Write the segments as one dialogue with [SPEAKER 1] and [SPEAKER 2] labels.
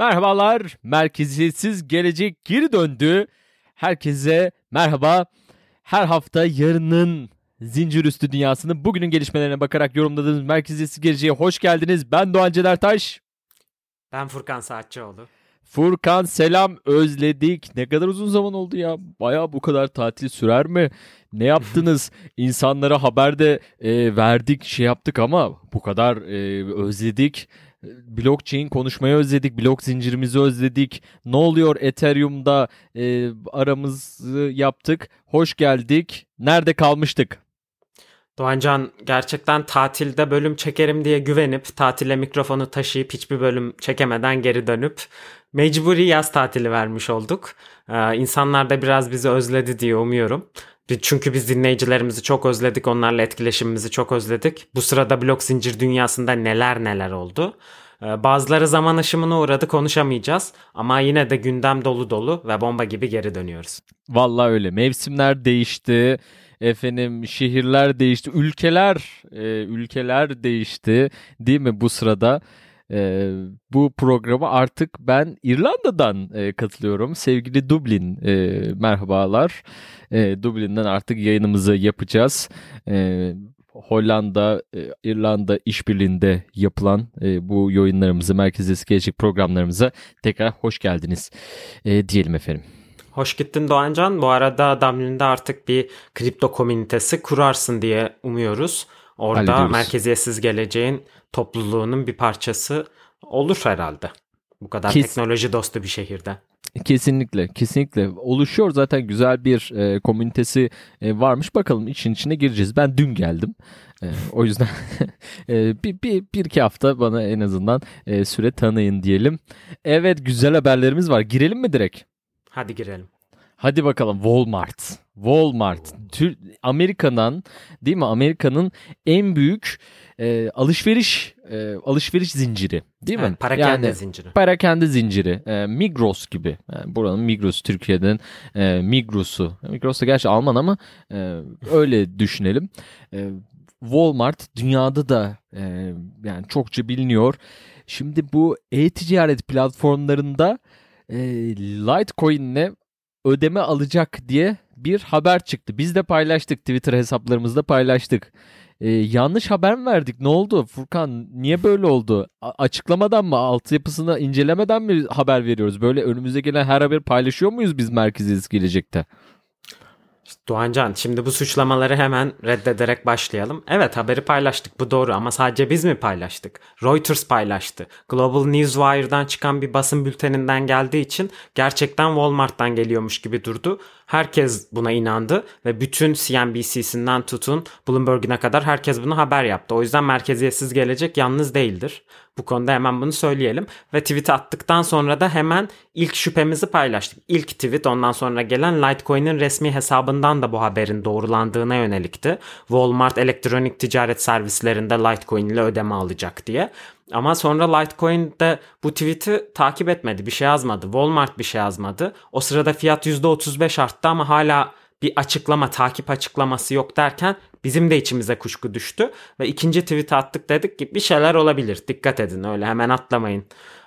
[SPEAKER 1] Merhabalar, merkeziyetsiz gelecek geri döndü. Herkese merhaba. Her hafta yarının zincir üstü dünyasının bugünün gelişmelerine bakarak yorumladığımız merkeziyetsiz geleceğe hoş geldiniz. Ben Doğan Celertaş.
[SPEAKER 2] Ben Furkan Saatçıoğlu.
[SPEAKER 1] Furkan selam özledik. Ne kadar uzun zaman oldu ya. Baya bu kadar tatil sürer mi? Ne yaptınız? İnsanlara haber de e, verdik şey yaptık ama bu kadar e, özledik. Blockchain konuşmayı özledik. Blok zincirimizi özledik. Ne oluyor Ethereum'da e, aramızı yaptık. Hoş geldik. Nerede kalmıştık?
[SPEAKER 2] Doğancan gerçekten tatilde bölüm çekerim diye güvenip tatile mikrofonu taşıyıp hiçbir bölüm çekemeden geri dönüp mecburi yaz tatili vermiş olduk. Ee, insanlar da biraz bizi özledi diye umuyorum. Çünkü biz dinleyicilerimizi çok özledik, onlarla etkileşimimizi çok özledik. Bu sırada blok zincir dünyasında neler neler oldu. Ee, bazıları zaman aşımına uğradı konuşamayacağız ama yine de gündem dolu dolu ve bomba gibi geri dönüyoruz.
[SPEAKER 1] Vallahi öyle. Mevsimler değişti. Efendim şehirler değişti. Ülkeler e, ülkeler değişti. Değil mi bu sırada? E, bu programa artık ben İrlanda'dan e, katılıyorum. Sevgili Dublin e, merhabalar. E, Dublin'den artık yayınımızı yapacağız. E, Hollanda, e, İrlanda işbirliğinde yapılan e, bu yayınlarımızı, merkezi gelecek programlarımıza tekrar hoş geldiniz e, diyelim efendim.
[SPEAKER 2] Hoş gittin Doğancan. Bu arada Dublin'de artık bir kripto komünitesi kurarsın diye umuyoruz. Orada merkeziyetsiz geleceğin topluluğunun bir parçası olur herhalde. Bu kadar Kes- teknoloji dostu bir şehirde.
[SPEAKER 1] Kesinlikle, kesinlikle oluşuyor zaten güzel bir e, komünitesi e, varmış. Bakalım için içine gireceğiz. Ben dün geldim. E, o yüzden e, bir, bir, bir iki hafta bana en azından e, süre tanıyın diyelim. Evet güzel haberlerimiz var. Girelim mi direkt?
[SPEAKER 2] Hadi girelim.
[SPEAKER 1] Hadi bakalım Walmart. Walmart. Amerika'nın değil mi? Amerika'nın en büyük e, alışveriş e, alışveriş zinciri değil mi?
[SPEAKER 2] Evet, parakende yani, zinciri.
[SPEAKER 1] Parakende zinciri. E, Migros gibi. Yani buranın Migros Türkiye'den e, Migros'u. Migros da gerçi Alman ama e, öyle düşünelim. E, Walmart dünyada da e, yani çokça biliniyor. Şimdi bu e-ticaret platformlarında e, Litecoin'le ödeme alacak diye bir haber çıktı. Biz de paylaştık Twitter hesaplarımızda paylaştık. Ee, yanlış haber mi verdik? Ne oldu? Furkan niye böyle oldu? A- açıklamadan mı? Altyapısını incelemeden mi haber veriyoruz? Böyle önümüze gelen her haber paylaşıyor muyuz biz merkeziz gelecekte?
[SPEAKER 2] Doğancan şimdi bu suçlamaları hemen reddederek başlayalım. Evet haberi paylaştık bu doğru ama sadece biz mi paylaştık? Reuters paylaştı. Global Newswire'dan çıkan bir basın bülteninden geldiği için gerçekten Walmart'tan geliyormuş gibi durdu. Herkes buna inandı ve bütün CNBC'sinden tutun Bloomberg'ine kadar herkes bunu haber yaptı. O yüzden merkeziyetsiz gelecek yalnız değildir. Bu konuda hemen bunu söyleyelim. Ve tweet attıktan sonra da hemen ilk şüphemizi paylaştık. İlk tweet ondan sonra gelen Litecoin'in resmi hesabından da bu haberin doğrulandığına yönelikti. Walmart elektronik ticaret servislerinde Litecoin ile ödeme alacak diye. Ama sonra Litecoin de bu tweet'i takip etmedi. Bir şey yazmadı. Walmart bir şey yazmadı. O sırada fiyat %35 arttı ama hala bir açıklama, takip açıklaması yok derken bizim de içimize kuşku düştü. Ve ikinci tweet attık dedik ki bir şeyler olabilir. Dikkat edin öyle hemen atlamayın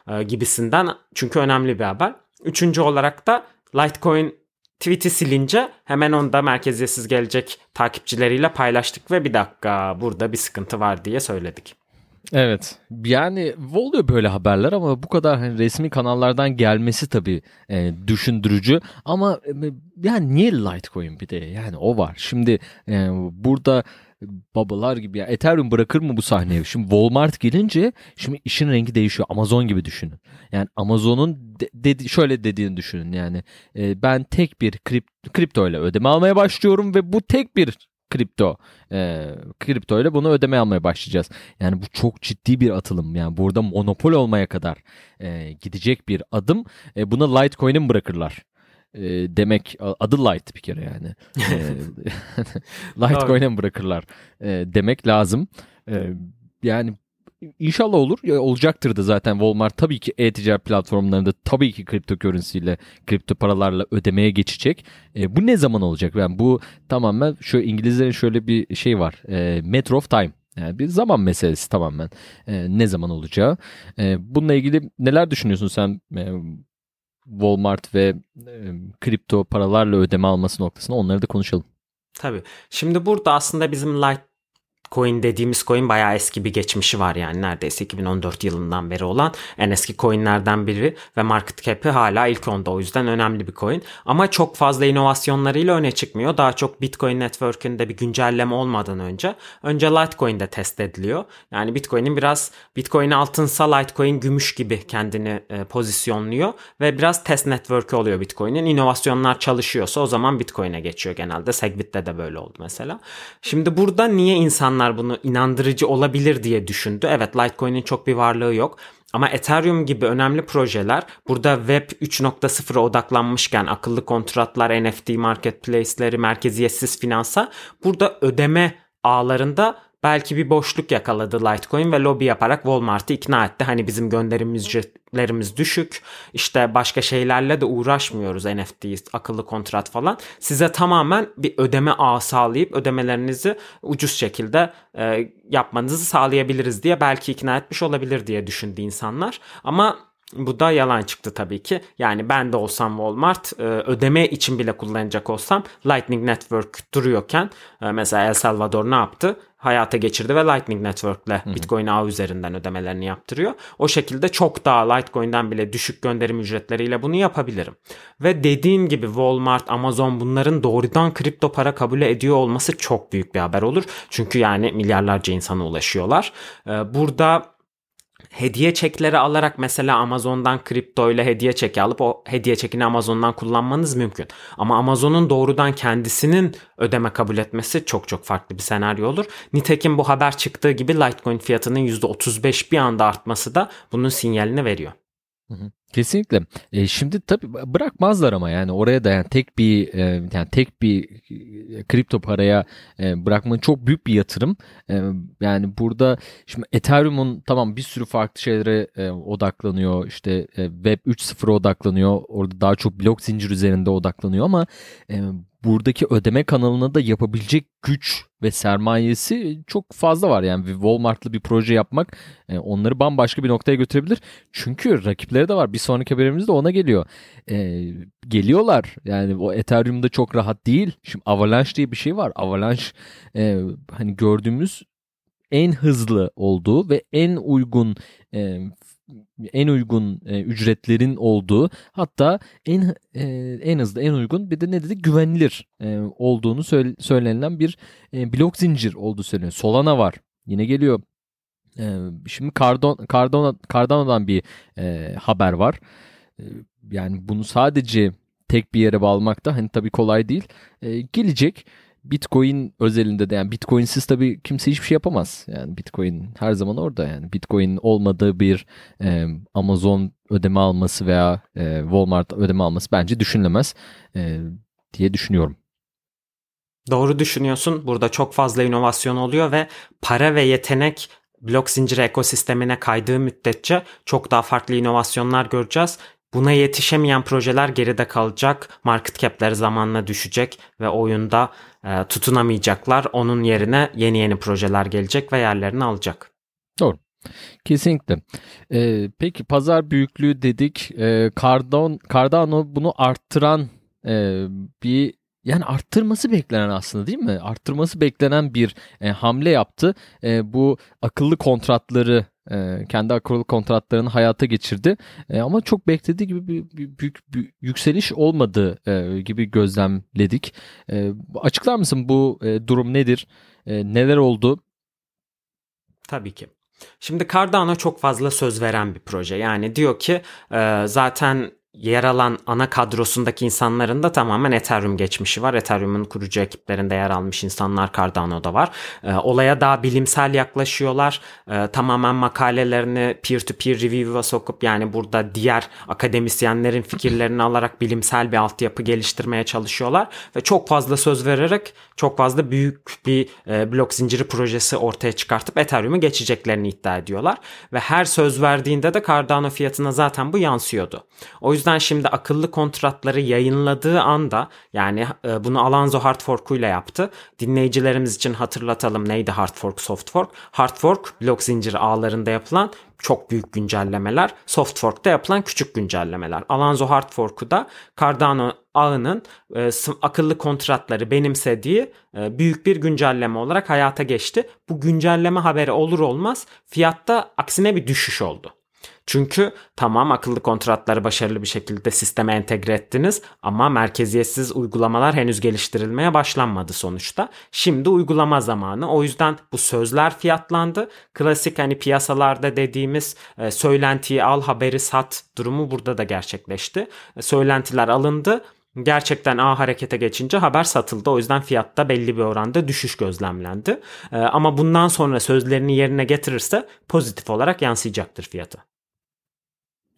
[SPEAKER 2] e, gibisinden. Çünkü önemli bir haber. Üçüncü olarak da Litecoin tweet'i silince hemen onu da merkeziyetsiz gelecek takipçileriyle paylaştık ve bir dakika burada bir sıkıntı var diye söyledik.
[SPEAKER 1] Evet. Yani oluyor böyle haberler ama bu kadar hani resmi kanallardan gelmesi tabii e, düşündürücü. Ama e, yani niye Litecoin bir de yani o var. Şimdi e, burada babalar gibi ya Ethereum bırakır mı bu sahneye? Şimdi Walmart gelince şimdi işin rengi değişiyor. Amazon gibi düşünün. Yani Amazon'un de, dedi, şöyle dediğini düşünün yani e, ben tek bir krip, kripto ile ödeme almaya başlıyorum ve bu tek bir kripto e, kripto ile bunu ödeme almaya başlayacağız. Yani bu çok ciddi bir atılım. Yani burada monopol olmaya kadar e, gidecek bir adım. E, buna Litecoin'i mi bırakırlar? E, demek adı Light bir kere yani. E, Litecoin'e mi bırakırlar? E, demek lazım. E, yani İnşallah olur. Ya, olacaktır da zaten Walmart tabii ki e-ticaret platformlarında tabii ki kripto ile kripto paralarla ödemeye geçecek. E, bu ne zaman olacak? Yani bu tamamen şu İngilizlerin şöyle bir şey var. E, matter of time. Yani bir zaman meselesi tamamen. E, ne zaman olacağı. E, bununla ilgili neler düşünüyorsun sen e, Walmart ve e, kripto paralarla ödeme alması noktasında onları da konuşalım.
[SPEAKER 2] Tabii. Şimdi burada aslında bizim Light Coin dediğimiz coin bayağı eski bir geçmişi var yani neredeyse 2014 yılından beri olan en eski coinlerden biri ve market cap'i hala ilk onda o yüzden önemli bir coin. Ama çok fazla inovasyonlarıyla öne çıkmıyor. Daha çok Bitcoin Network'ünde bir güncelleme olmadan önce önce Litecoin'de test ediliyor. Yani Bitcoin'in biraz Bitcoin altınsa Litecoin gümüş gibi kendini e, pozisyonluyor ve biraz test network'ü oluyor Bitcoin'in. İnovasyonlar çalışıyorsa o zaman Bitcoin'e geçiyor genelde. Segwit'te de böyle oldu mesela. Şimdi burada niye insanlar insanlar bunu inandırıcı olabilir diye düşündü. Evet Litecoin'in çok bir varlığı yok. Ama Ethereum gibi önemli projeler burada Web 3.0'a odaklanmışken akıllı kontratlar, NFT marketplace'leri, merkeziyetsiz finansa burada ödeme ağlarında belki bir boşluk yakaladı Litecoin ve lobi yaparak Walmart'ı ikna etti. Hani bizim gönderim ücretlerimiz düşük. İşte başka şeylerle de uğraşmıyoruz NFT, akıllı kontrat falan. Size tamamen bir ödeme ağı sağlayıp ödemelerinizi ucuz şekilde e, yapmanızı sağlayabiliriz diye belki ikna etmiş olabilir diye düşündü insanlar. Ama bu da yalan çıktı tabii ki. Yani ben de olsam Walmart e, ödeme için bile kullanacak olsam Lightning Network duruyorken e, mesela El Salvador ne yaptı? Hayata geçirdi ve Lightning Network'le Bitcoin ağ üzerinden ödemelerini yaptırıyor. O şekilde çok daha Litecoin'den bile düşük gönderim ücretleriyle bunu yapabilirim. Ve dediğim gibi Walmart, Amazon bunların doğrudan kripto para kabul ediyor olması çok büyük bir haber olur. Çünkü yani milyarlarca insana ulaşıyorlar. E, burada hediye çekleri alarak mesela Amazon'dan kripto ile hediye çeki alıp o hediye çekini Amazon'dan kullanmanız mümkün. Ama Amazon'un doğrudan kendisinin ödeme kabul etmesi çok çok farklı bir senaryo olur. Nitekim bu haber çıktığı gibi Litecoin fiyatının %35 bir anda artması da bunun sinyalini veriyor.
[SPEAKER 1] Hı hı. Kesinlikle. E, şimdi tabii bırakmazlar ama yani oraya da yani tek bir e, yani tek bir e, kripto paraya e, bırakmanın çok büyük bir yatırım. E, yani burada şimdi Ethereum'un tamam bir sürü farklı şeylere odaklanıyor. İşte Web 3.0'a odaklanıyor. Orada daha çok blok zincir üzerinde odaklanıyor ama buradaki ödeme kanalına da yapabilecek güç ve sermayesi çok fazla var. Yani Walmart'lı bir proje yapmak e, onları bambaşka bir noktaya götürebilir. Çünkü rakipleri de var. Bir sonraki haberimiz de ona geliyor. E, geliyorlar. Yani o Ethereum'da çok rahat değil. Şimdi Avalanche diye bir şey var. Avalanche e, hani gördüğümüz en hızlı olduğu ve en uygun e, en uygun e, ücretlerin olduğu hatta en e, en hızlı en uygun bir de ne dedi güvenilir e, olduğunu söyle, söylenilen bir e, blok zincir olduğu söyleniyor. Solana var. Yine geliyor. E, şimdi Cardano, Cardano, Cardano'dan bir e, haber var. E, yani bunu sadece tek bir yere bağlamak da hani tabii kolay değil. E, gelecek. Bitcoin özelinde de yani Bitcoin'siz tabii kimse hiçbir şey yapamaz. Yani Bitcoin her zaman orada yani Bitcoin olmadığı bir e, Amazon ödeme alması veya e, Walmart ödeme alması bence düşünülemez e, diye düşünüyorum.
[SPEAKER 2] Doğru düşünüyorsun. Burada çok fazla inovasyon oluyor ve para ve yetenek blok zinciri ekosistemine kaydığı müddetçe çok daha farklı inovasyonlar göreceğiz. Buna yetişemeyen projeler geride kalacak, market cap'leri zamanla düşecek ve oyunda e, tutunamayacaklar. Onun yerine yeni yeni projeler gelecek ve yerlerini alacak.
[SPEAKER 1] Doğru. Kesinlikle. Ee, peki pazar büyüklüğü dedik. Ee, Cardano, Cardano bunu arttıran e, bir yani arttırması beklenen aslında değil mi? Arttırması beklenen bir e, hamle yaptı. E, bu akıllı kontratları e, kendi akıllı kontratlarını hayata geçirdi. E, ama çok beklediği gibi bir, bir büyük bir yükseliş olmadı e, gibi gözlemledik. E, açıklar mısın bu e, durum nedir? E, neler oldu?
[SPEAKER 2] Tabii ki. Şimdi Cardano çok fazla söz veren bir proje. Yani diyor ki e, zaten yer alan ana kadrosundaki insanların da tamamen Ethereum geçmişi var. Ethereum'un kurucu ekiplerinde yer almış insanlar Cardano'da var. E, olaya daha bilimsel yaklaşıyorlar. E, tamamen makalelerini peer-to-peer review'a sokup yani burada diğer akademisyenlerin fikirlerini alarak bilimsel bir altyapı geliştirmeye çalışıyorlar ve çok fazla söz vererek çok fazla büyük bir e, blok zinciri projesi ortaya çıkartıp Ethereum'u geçeceklerini iddia ediyorlar ve her söz verdiğinde de Cardano fiyatına zaten bu yansıyordu. O yüzden şimdi akıllı kontratları yayınladığı anda yani e, bunu Alonzo hard fork'uyla yaptı. Dinleyicilerimiz için hatırlatalım neydi hard fork, soft fork? Hard fork blok zinciri ağlarında yapılan çok büyük güncellemeler. Soft fork'ta yapılan küçük güncellemeler. Alonzo hard fork'u da Cardano ağının e, akıllı kontratları benimsediği e, büyük bir güncelleme olarak hayata geçti. Bu güncelleme haberi olur olmaz fiyatta aksine bir düşüş oldu. Çünkü tamam akıllı kontratları başarılı bir şekilde sisteme entegre ettiniz ama merkeziyetsiz uygulamalar henüz geliştirilmeye başlanmadı sonuçta. Şimdi uygulama zamanı. O yüzden bu sözler fiyatlandı. Klasik hani piyasalarda dediğimiz e, söylentiyi al haberi sat durumu burada da gerçekleşti. E, söylentiler alındı Gerçekten A harekete geçince haber satıldı. O yüzden fiyatta belli bir oranda düşüş gözlemlendi. Ee, ama bundan sonra sözlerini yerine getirirse pozitif olarak yansıyacaktır fiyatı.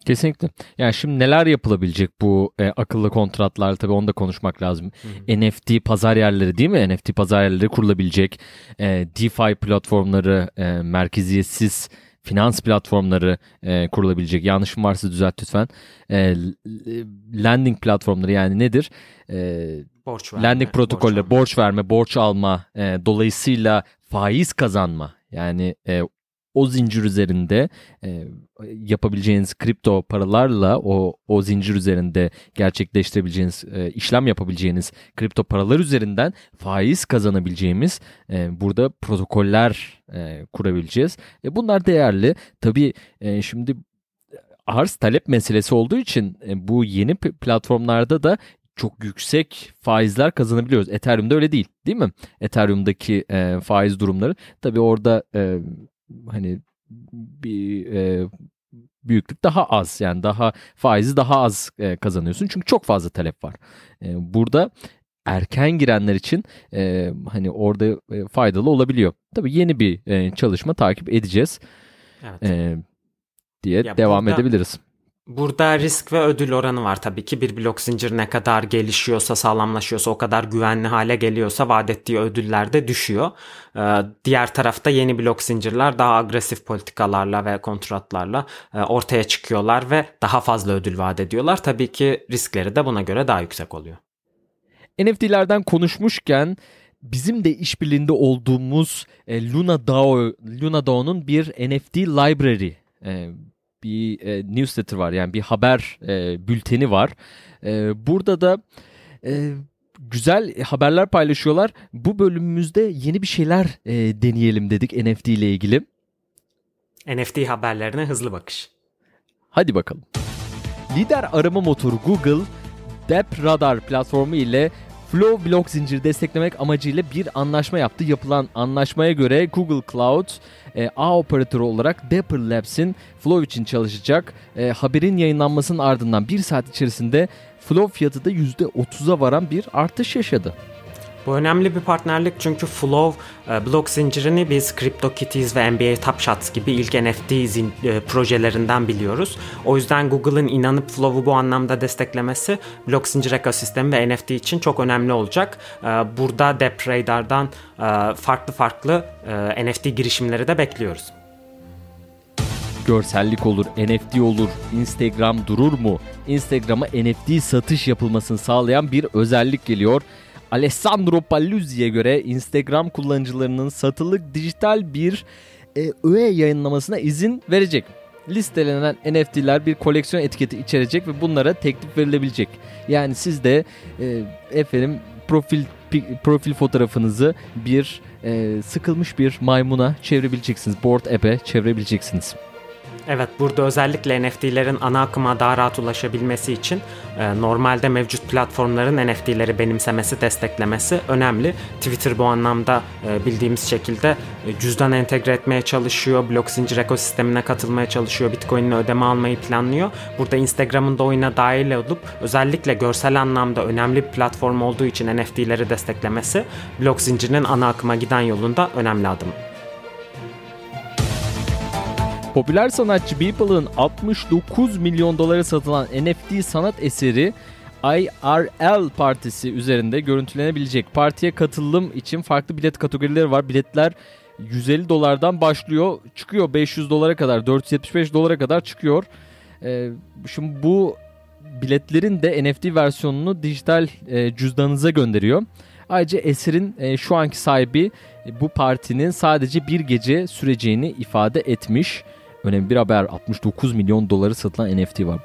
[SPEAKER 1] Kesinlikle. Yani şimdi neler yapılabilecek bu e, akıllı kontratlar tabii onu da konuşmak lazım. Hı-hı. NFT pazar yerleri değil mi? NFT pazar yerleri kurulabilecek. E, DeFi platformları e, merkeziyetsiz finans platformları e, kurulabilecek. Yanlışım varsa düzelt lütfen. E, lending platformları yani nedir? E, borç verme. Lending protokolleri, borç, borç verme, borç alma, e, dolayısıyla faiz kazanma. Yani e, o zincir üzerinde e, yapabileceğiniz kripto paralarla o o zincir üzerinde gerçekleştirebileceğiniz e, işlem yapabileceğiniz kripto paralar üzerinden faiz kazanabileceğimiz e, burada protokoller e, kurabileceğiz. E, bunlar değerli. Tabii e, şimdi arz talep meselesi olduğu için e, bu yeni platformlarda da çok yüksek faizler kazanabiliyoruz. Ethereum'da öyle değil değil mi? Ethereum'daki e, faiz durumları tabii orada e, hani bir e, büyüklük daha az yani daha faizi daha az e, kazanıyorsun çünkü çok fazla talep var. E, burada erken girenler için e, hani orada e, faydalı olabiliyor. Tabii yeni bir e, çalışma takip edeceğiz. Evet. E, diye ya devam burada, edebiliriz.
[SPEAKER 2] Burada risk ve ödül oranı var tabii ki. Bir blok zincir ne kadar gelişiyorsa, sağlamlaşıyorsa, o kadar güvenli hale geliyorsa vaat ettiği ödüller de düşüyor. Ee, diğer tarafta yeni blok zincirler daha agresif politikalarla ve kontratlarla e, ortaya çıkıyorlar ve daha fazla ödül vaat ediyorlar. Tabii ki riskleri de buna göre daha yüksek oluyor.
[SPEAKER 1] NFT'lerden konuşmuşken bizim de işbirliğinde olduğumuz e, Luna DAO Luna DAO'nun bir NFT library e, bir e, newsletter var yani bir haber e, bülteni var. E, burada da e, güzel haberler paylaşıyorlar. Bu bölümümüzde yeni bir şeyler e, deneyelim dedik NFT ile ilgili.
[SPEAKER 2] NFT haberlerine hızlı bakış.
[SPEAKER 1] Hadi bakalım. Lider arama motoru Google, Dep Radar platformu ile Flow blok zinciri desteklemek amacıyla bir anlaşma yaptı. Yapılan anlaşmaya göre Google Cloud e, ağ operatörü olarak Dapper Labs'in Flow için çalışacak. E, haberin yayınlanmasının ardından bir saat içerisinde Flow fiyatı da %30'a varan bir artış yaşadı.
[SPEAKER 2] Bu önemli bir partnerlik çünkü Flow e, blok zincirini biz CryptoKitties ve NBA Top Shots gibi ilk NFT zin, e, projelerinden biliyoruz. O yüzden Google'ın inanıp Flow'u bu anlamda desteklemesi blok zincir ekosistemi ve NFT için çok önemli olacak. E, burada DeppRadar'dan e, farklı farklı NFT girişimleri de bekliyoruz
[SPEAKER 1] görsellik olur, NFT olur, Instagram durur mu? Instagram'a NFT satış yapılmasını sağlayan bir özellik geliyor. Alessandro Paluzzi'ye göre Instagram kullanıcılarının satılık dijital bir e, öğe yayınlamasına izin verecek. Listelenen NFT'ler bir koleksiyon etiketi içerecek ve bunlara teklif verilebilecek. Yani siz de e, efendim profil profil fotoğrafınızı bir e, sıkılmış bir maymuna çevirebileceksiniz. Board app'e çevirebileceksiniz.
[SPEAKER 2] Evet burada özellikle NFT'lerin ana akıma daha rahat ulaşabilmesi için e, normalde mevcut platformların NFT'leri benimsemesi, desteklemesi önemli. Twitter bu anlamda e, bildiğimiz şekilde e, cüzdan entegre etmeye çalışıyor, blok zincir ekosistemine katılmaya çalışıyor, Bitcoin'le ödeme almayı planlıyor. Burada Instagram'ın da oyuna dahil olup özellikle görsel anlamda önemli bir platform olduğu için NFT'leri desteklemesi blok zincirinin ana akıma giden yolunda önemli adım.
[SPEAKER 1] Popüler sanatçı Beeple'ın 69 milyon dolara satılan NFT sanat eseri IRL partisi üzerinde görüntülenebilecek. Partiye katılım için farklı bilet kategorileri var. Biletler 150 dolardan başlıyor. Çıkıyor 500 dolara kadar 475 dolara kadar çıkıyor. Ee, şimdi bu biletlerin de NFT versiyonunu dijital e, cüzdanınıza gönderiyor. Ayrıca eserin e, şu anki sahibi e, bu partinin sadece bir gece süreceğini ifade etmiş. Önemli bir haber 69 milyon doları satılan NFT var.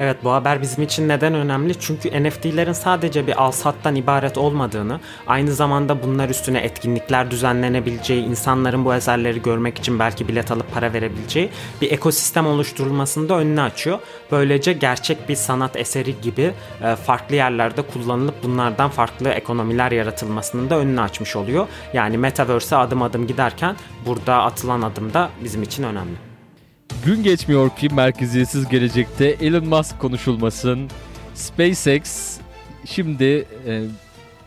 [SPEAKER 2] Evet bu haber bizim için neden önemli? Çünkü NFT'lerin sadece bir al-sattan ibaret olmadığını, aynı zamanda bunlar üstüne etkinlikler düzenlenebileceği, insanların bu eserleri görmek için belki bilet alıp para verebileceği bir ekosistem oluşturulmasını da önüne açıyor. Böylece gerçek bir sanat eseri gibi e, farklı yerlerde kullanılıp bunlardan farklı ekonomiler yaratılmasının da önünü açmış oluyor. Yani Metaverse'e adım adım giderken burada atılan adım da bizim için önemli.
[SPEAKER 1] Gün geçmiyor ki merkeziyetsiz gelecekte Elon Musk konuşulmasın. SpaceX şimdi e,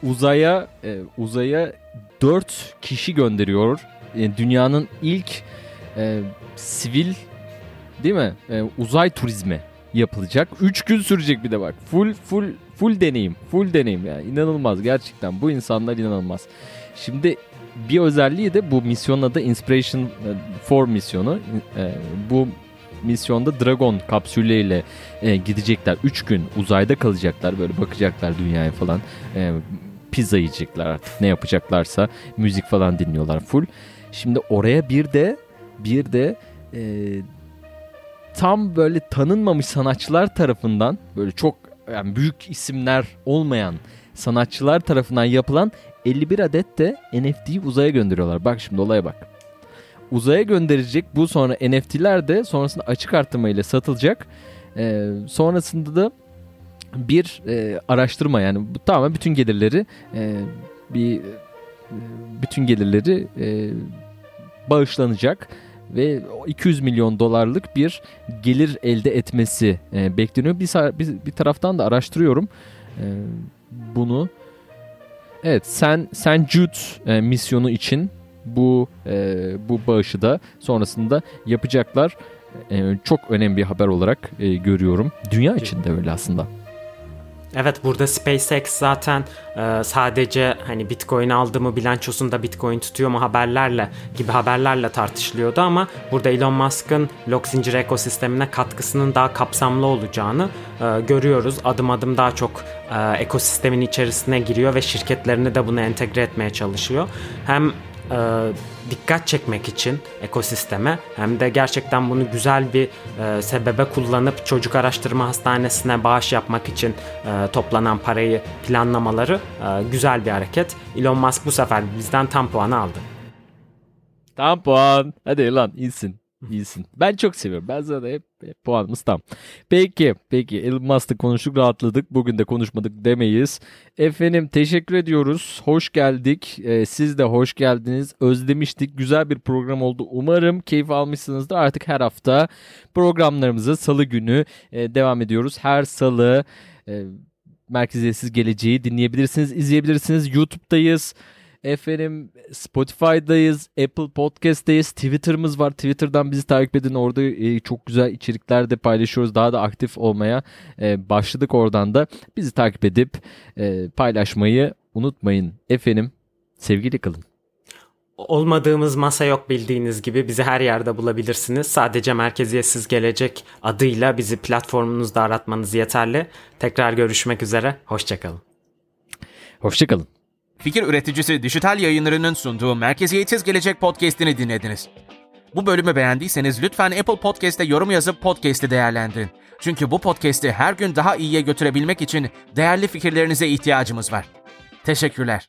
[SPEAKER 1] uzaya e, uzaya 4 kişi gönderiyor. E, dünyanın ilk e, sivil değil mi? E, uzay turizmi yapılacak. 3 gün sürecek bir de bak. Full full full deneyim. Full deneyim yani inanılmaz gerçekten. Bu insanlar inanılmaz. Şimdi bir özelliği de bu misyonun adı Inspiration 4 misyonu. E, bu misyonda Dragon kapsülleriyle e, gidecekler. 3 gün uzayda kalacaklar. Böyle bakacaklar dünyaya falan. E, pizza yiyecekler artık ne yapacaklarsa. Müzik falan dinliyorlar full. Şimdi oraya bir de bir de e, tam böyle tanınmamış sanatçılar tarafından böyle çok yani büyük isimler olmayan sanatçılar tarafından yapılan 51 adet de NFT'yi uzaya gönderiyorlar. Bak şimdi olaya bak. Uzaya gönderecek bu sonra NFT'ler de sonrasında açık artırma ile satılacak. Ee, sonrasında da bir e, araştırma yani bu tamamen bütün gelirleri e, bir e, bütün gelirleri e, bağışlanacak ve 200 milyon dolarlık bir gelir elde etmesi e, bekleniyor. Bir, bir, bir taraftan da araştırıyorum e, bunu. Evet, sen sen Jude e, misyonu için bu e, bu bağışı da sonrasında yapacaklar. E, çok önemli bir haber olarak e, görüyorum. Dünya için de öyle aslında.
[SPEAKER 2] Evet burada SpaceX zaten e, sadece hani Bitcoin aldı mı bilançosunda Bitcoin tutuyor mu haberlerle gibi haberlerle tartışılıyordu ama burada Elon Musk'ın blok zincir ekosistemine katkısının daha kapsamlı olacağını e, görüyoruz. Adım adım daha çok e, ekosistemin içerisine giriyor ve şirketlerini de bunu entegre etmeye çalışıyor. Hem e, dikkat çekmek için ekosisteme hem de gerçekten bunu güzel bir e, sebebe kullanıp çocuk araştırma hastanesine bağış yapmak için e, toplanan parayı planlamaları e, güzel bir hareket. Elon Musk bu sefer bizden tam puanı aldı.
[SPEAKER 1] Tam puan. Hadi lan insin. İyisin. Ben çok seviyorum. Ben zaten hep puanımız tam. Peki. Peki. Elon Musk'la konuştuk rahatladık. Bugün de konuşmadık demeyiz. Efendim teşekkür ediyoruz. Hoş geldik. Ee, siz de hoş geldiniz. Özlemiştik. Güzel bir program oldu. Umarım keyif almışsınızdır. Artık her hafta programlarımızı salı günü e, devam ediyoruz. Her salı e, merkeziyetsiz geleceği dinleyebilirsiniz, izleyebilirsiniz. YouTube'dayız. Efendim Spotify'dayız, Apple Podcast'tayız, Twitter'ımız var. Twitter'dan bizi takip edin. Orada e, çok güzel içerikler de paylaşıyoruz. Daha da aktif olmaya e, başladık oradan da. Bizi takip edip e, paylaşmayı unutmayın. Efendim sevgili kalın.
[SPEAKER 2] Olmadığımız masa yok bildiğiniz gibi bizi her yerde bulabilirsiniz. Sadece merkeziyetsiz gelecek adıyla bizi platformunuzda aratmanız yeterli. Tekrar görüşmek üzere. Hoşçakalın.
[SPEAKER 1] Hoşçakalın.
[SPEAKER 3] Fikir üreticisi Dijital Yayınları'nın sunduğu Merkeziyetsiz Gelecek podcast'ini dinlediniz. Bu bölümü beğendiyseniz lütfen Apple Podcast'te yorum yazıp podcast'i değerlendirin. Çünkü bu podcast'i her gün daha iyiye götürebilmek için değerli fikirlerinize ihtiyacımız var. Teşekkürler.